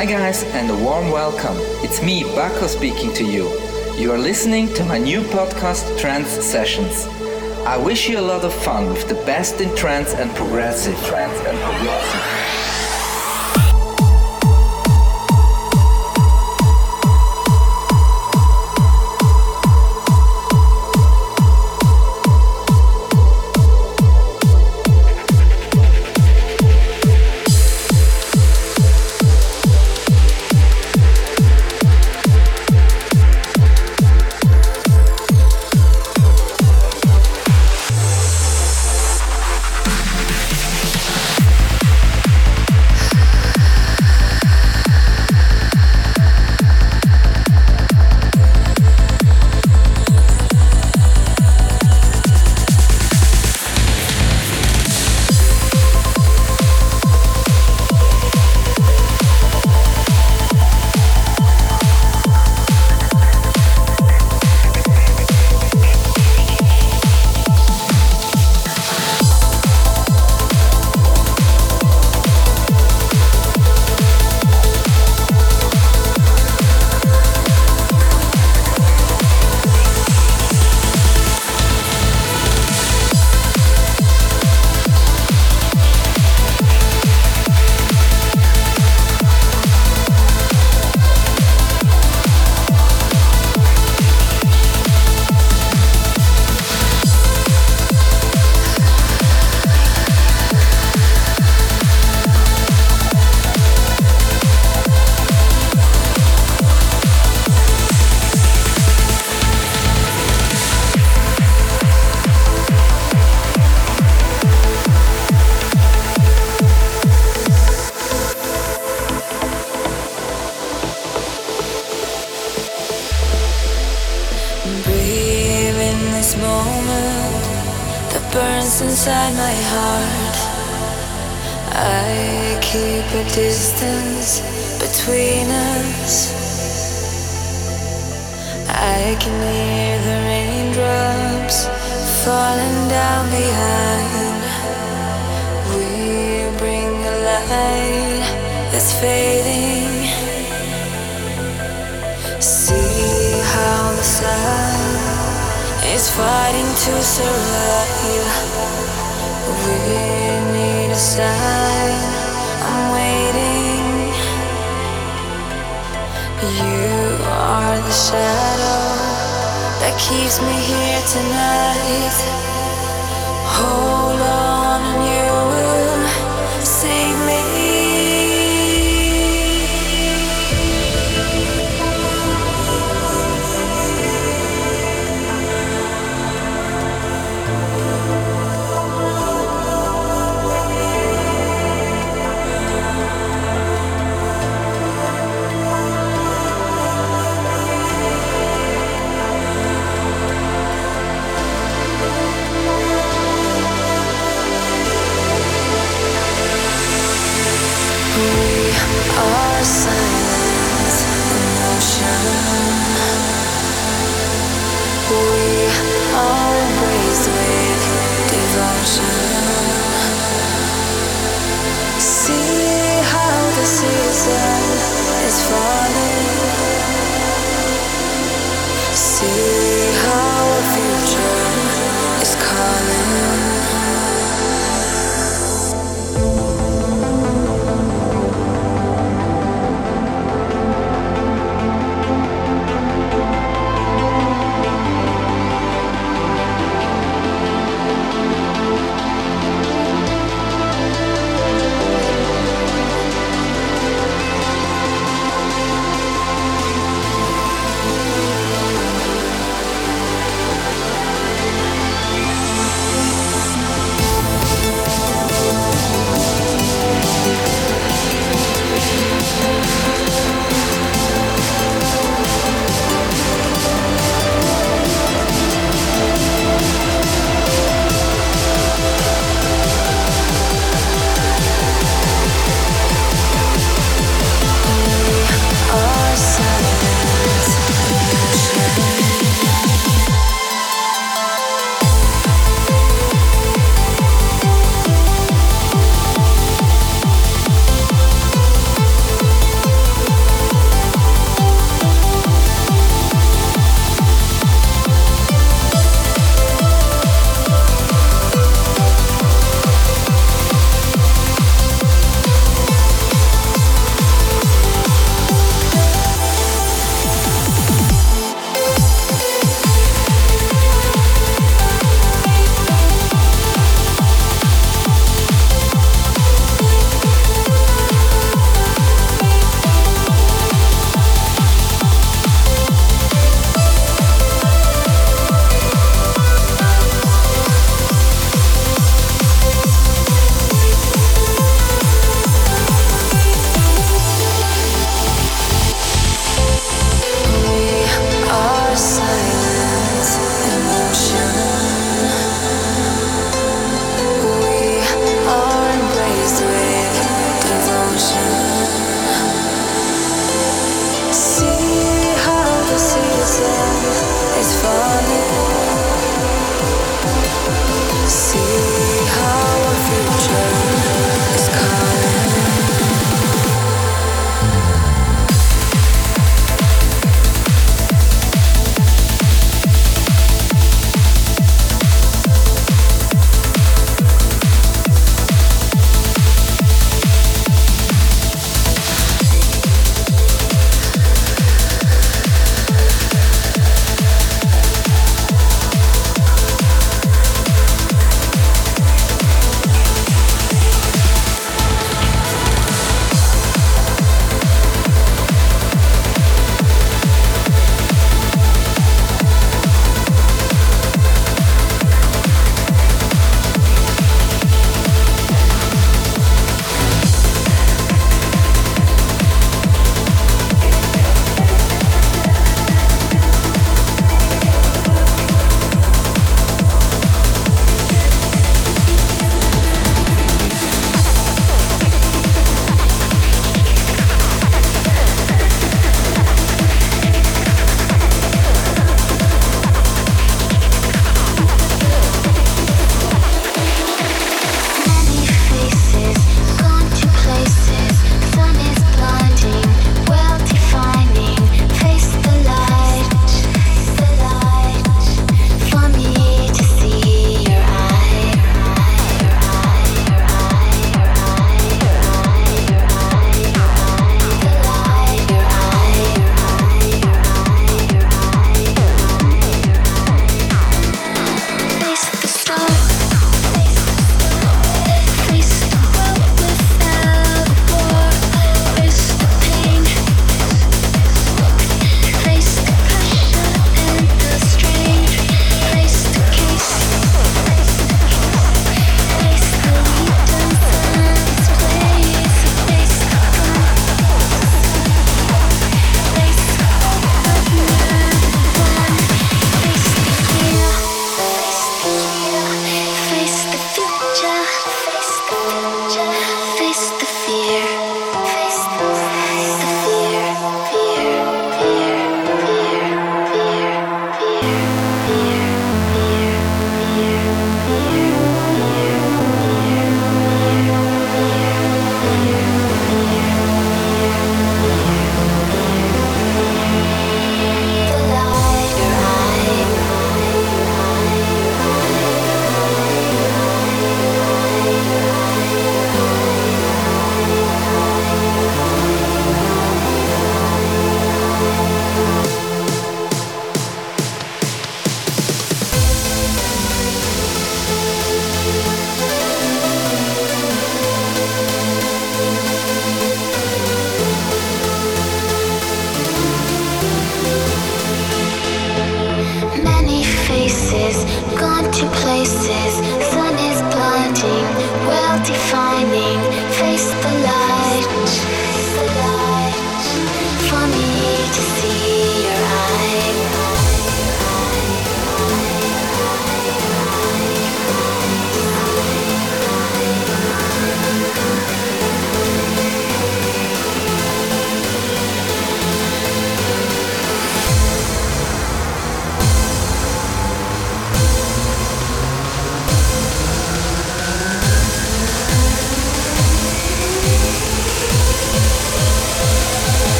Hi guys and a warm welcome. It's me, Baco speaking to you. You are listening to my new podcast Trance Sessions. I wish you a lot of fun with the best in trance and progressive trance and progressive.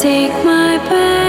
take my breath.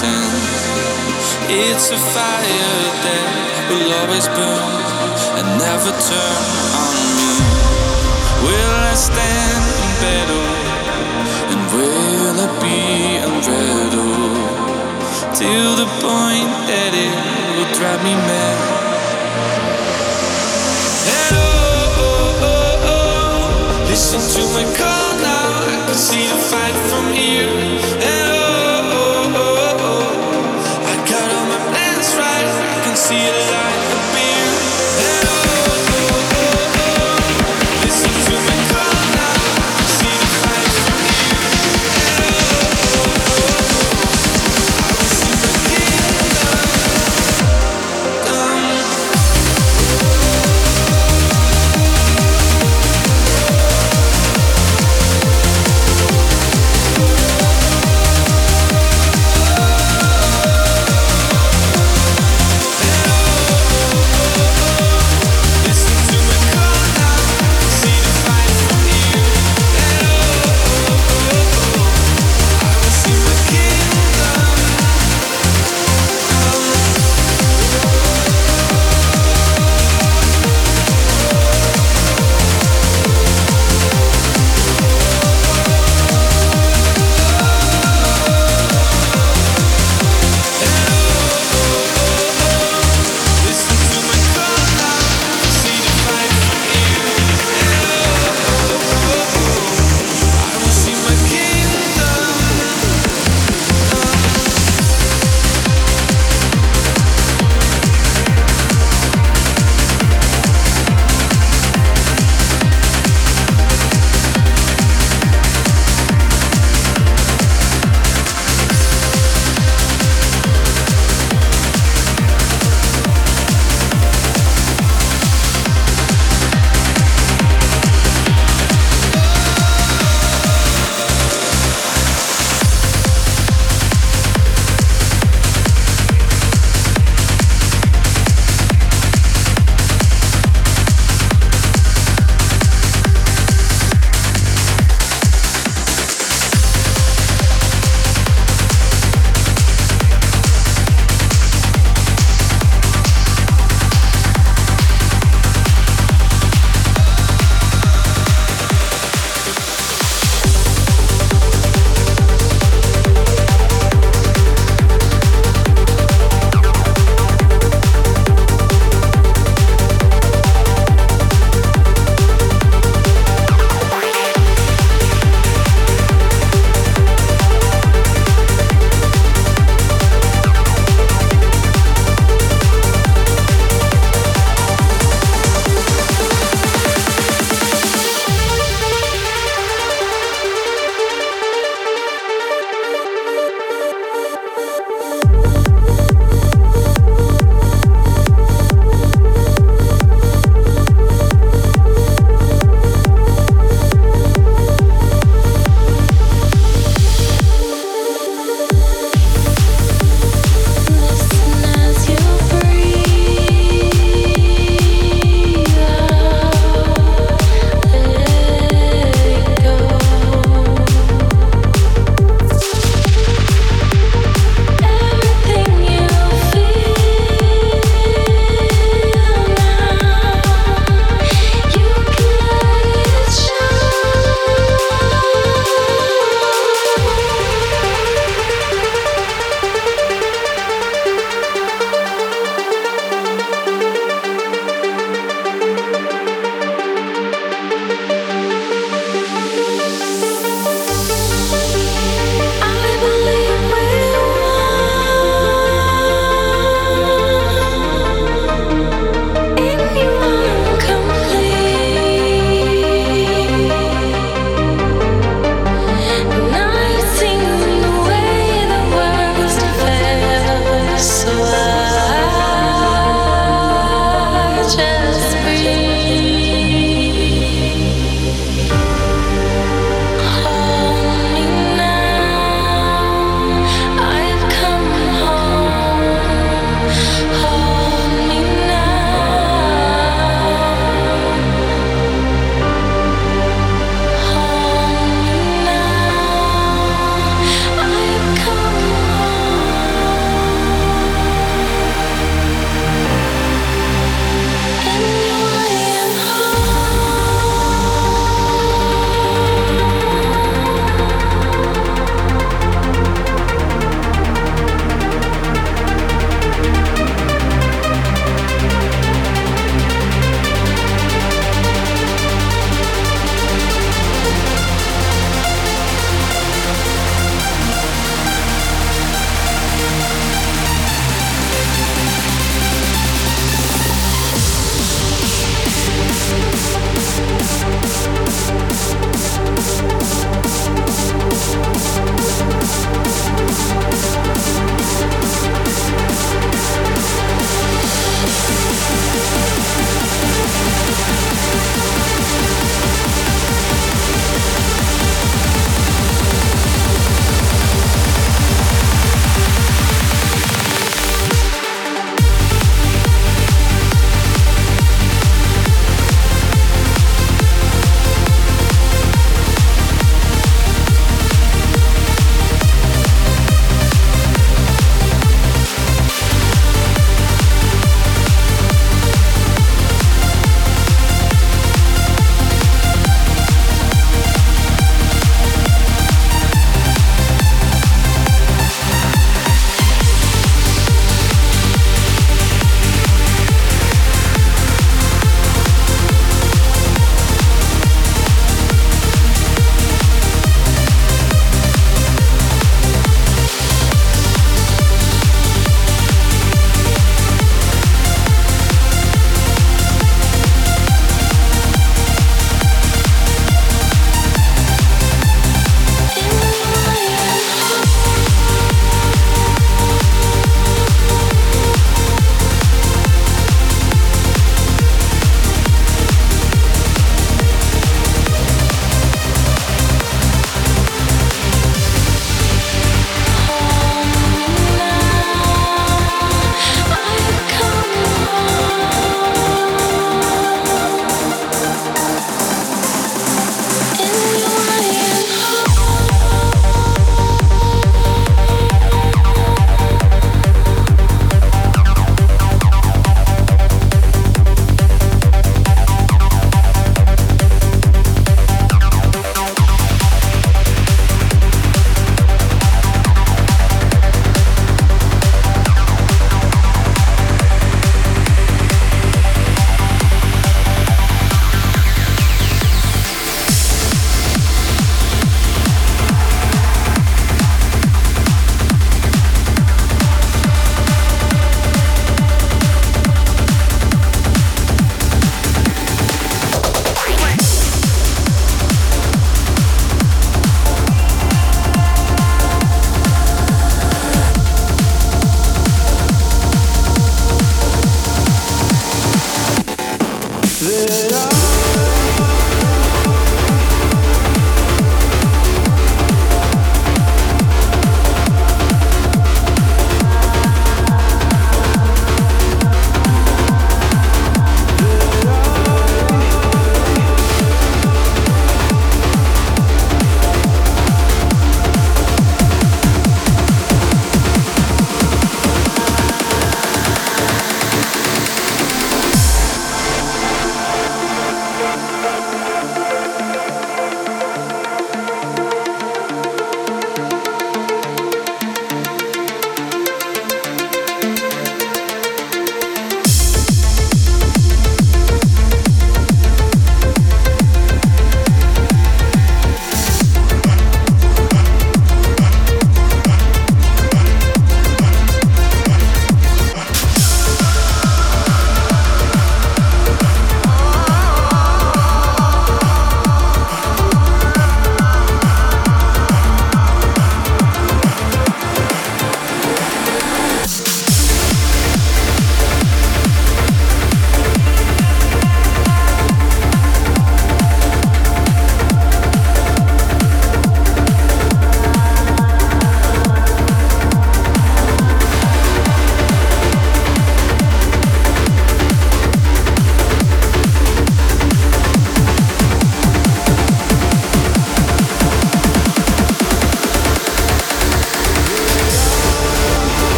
It's a fire that will always burn and never turn on me. Will I stand in battle? And will I be unrattled? Till the point that it will drive me mad. Oh, oh, oh, Listen to my call now. I can see the fight from here.